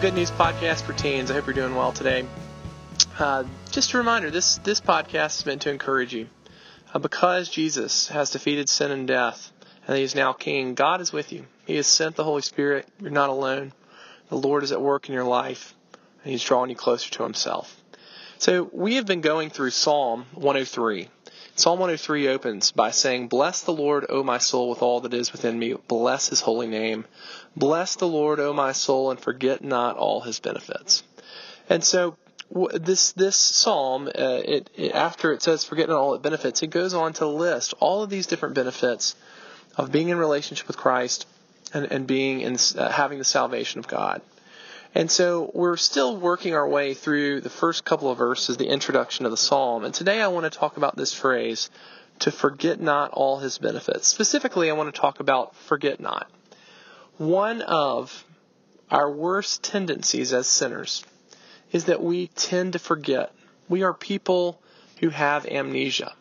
Good News Podcast for Teens. I hope you're doing well today. Uh, just a reminder this, this podcast is meant to encourage you. Uh, because Jesus has defeated sin and death, and he is now King, God is with you. He has sent the Holy Spirit. You're not alone. The Lord is at work in your life, and He's drawing you closer to Himself. So we have been going through Psalm 103. Psalm 103 opens by saying, Bless the Lord, O my soul, with all that is within me. Bless his holy name. Bless the Lord, O my soul, and forget not all his benefits. And so this this psalm, uh, it, it, after it says forget not all its benefits, it goes on to list all of these different benefits of being in relationship with Christ and, and being in uh, having the salvation of God. And so we're still working our way through the first couple of verses, the introduction of the psalm. And today I want to talk about this phrase, to forget not all his benefits. Specifically, I want to talk about forget not. One of our worst tendencies as sinners is that we tend to forget. We are people who have amnesia.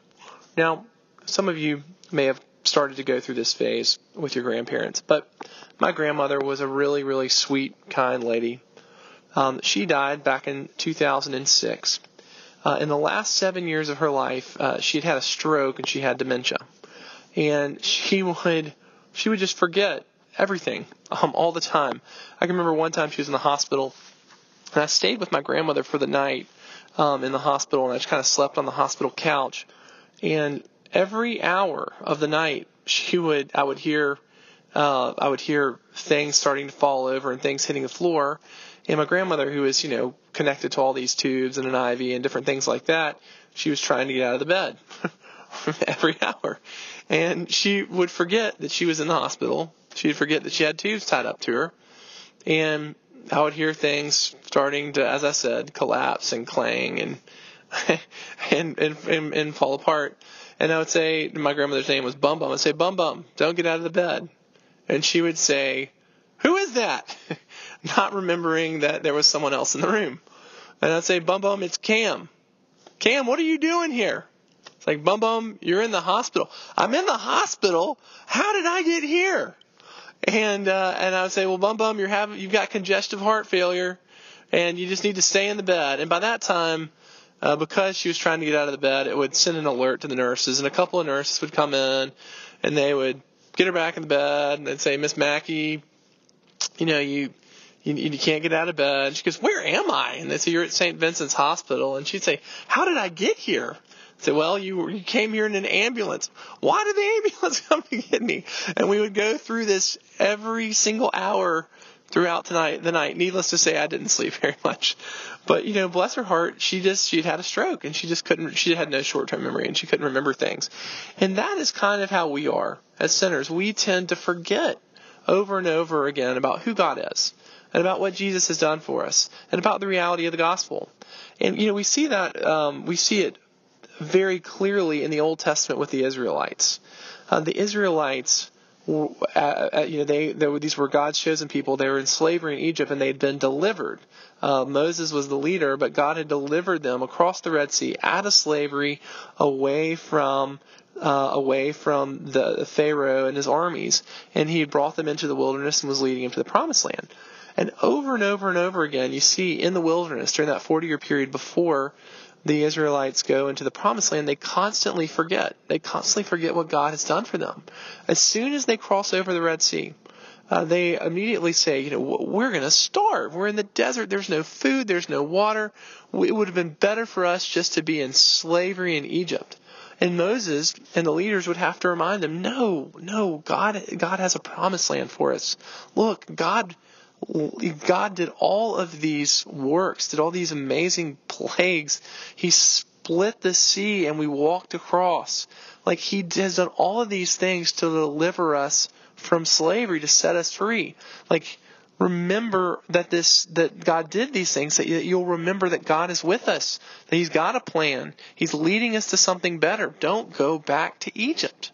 Now, some of you may have started to go through this phase with your grandparents, but my grandmother was a really, really sweet, kind lady. Um, she died back in 2006. Uh, in the last seven years of her life, uh, she had had a stroke and she had dementia, and she would she would just forget everything um, all the time. I can remember one time she was in the hospital, and I stayed with my grandmother for the night um, in the hospital, and I just kind of slept on the hospital couch. And every hour of the night, she would I would hear uh, I would hear things starting to fall over and things hitting the floor. And my grandmother, who was, you know, connected to all these tubes and an IV and different things like that, she was trying to get out of the bed every hour. And she would forget that she was in the hospital. She'd forget that she had tubes tied up to her. And I would hear things starting to, as I said, collapse and clang and and, and, and, and fall apart. And I would say, my grandmother's name was Bum Bum. I'd say, Bum Bum, don't get out of the bed. And she would say, Who is that? Not remembering that there was someone else in the room. And I'd say, Bum Bum, it's Cam. Cam, what are you doing here? It's like, Bum Bum, you're in the hospital. I'm in the hospital? How did I get here? And uh, and I would say, well, Bum Bum, you're having you've got congestive heart failure, and you just need to stay in the bed. And by that time, uh, because she was trying to get out of the bed, it would send an alert to the nurses, and a couple of nurses would come in, and they would get her back in the bed and I'd say, Miss Mackey, you know, you, you you can't get out of bed. And she goes, Where am I? And they say, You're at St. Vincent's Hospital. And she'd say, How did I get here? I say, Well, you you came here in an ambulance. Why did the ambulance come to get me? And we would go through this every single hour throughout tonight the night. Needless to say, I didn't sleep very much. But you know, bless her heart, she just she'd had a stroke and she just couldn't. She had no short-term memory and she couldn't remember things. And that is kind of how we are as sinners. We tend to forget over and over again about who God is and about what Jesus has done for us and about the reality of the gospel. And you know, we see that um, we see it very clearly in the Old Testament with the Israelites. Uh, the Israelites uh, uh, you know, they, they were, these were God's chosen people. They were in slavery in Egypt, and they had been delivered. Uh, Moses was the leader, but God had delivered them across the Red Sea, out of slavery, away from uh, away from the Pharaoh and his armies, and he had brought them into the wilderness and was leading them to the Promised Land. And over and over and over again, you see in the wilderness during that 40 year period before the Israelites go into the promised land, they constantly forget. They constantly forget what God has done for them. As soon as they cross over the Red Sea, uh, they immediately say, you know, we're going to starve. We're in the desert. There's no food. There's no water. It would have been better for us just to be in slavery in Egypt. And Moses and the leaders would have to remind them, no, no, God, God has a promised land for us. Look, God God did all of these works, did all these amazing plagues. He split the sea and we walked across. Like he has done all of these things to deliver us from slavery, to set us free. Like remember that this that God did these things that you'll remember that God is with us that he's got a plan he's leading us to something better don't go back to Egypt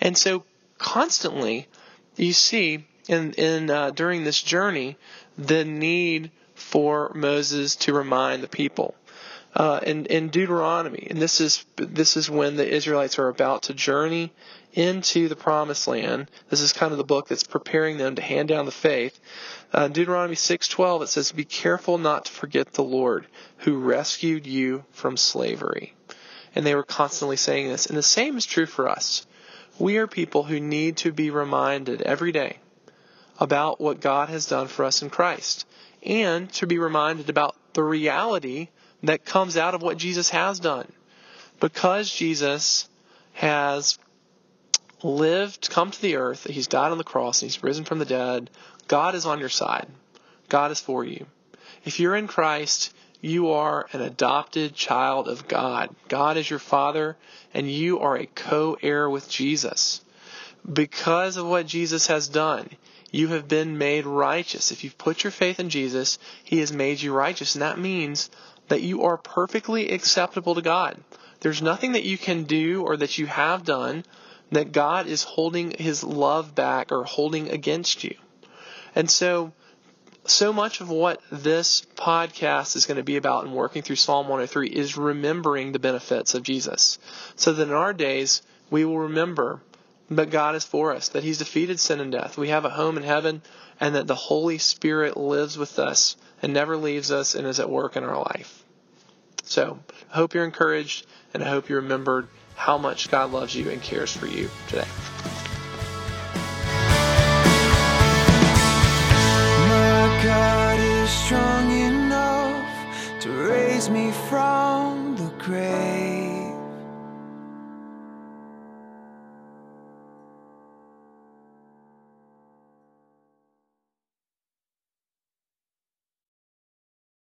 and so constantly you see in in uh, during this journey the need for Moses to remind the people. uh, in, in Deuteronomy, and this is this is when the Israelites are about to journey into the Promised Land. This is kind of the book that's preparing them to hand down the faith. Uh, Deuteronomy 6:12 it says, "Be careful not to forget the Lord who rescued you from slavery." And they were constantly saying this, and the same is true for us. We are people who need to be reminded every day about what God has done for us in Christ, and to be reminded about the reality that comes out of what Jesus has done. Because Jesus has lived, come to the earth, he's died on the cross, and he's risen from the dead, God is on your side. God is for you. If you're in Christ, you are an adopted child of God. God is your father, and you are a co-heir with Jesus. Because of what Jesus has done, you have been made righteous. If you've put your faith in Jesus, He has made you righteous. And that means that you are perfectly acceptable to God. There's nothing that you can do or that you have done that God is holding his love back or holding against you. And so, so much of what this podcast is going to be about and working through Psalm 103 is remembering the benefits of Jesus. So that in our days, we will remember that God is for us, that He's defeated sin and death. We have a home in heaven, and that the Holy Spirit lives with us and never leaves us and is at work in our life. So, I hope you're encouraged, and I hope you remembered how much God loves you and cares for you today. My God is strong enough to raise me from the grave.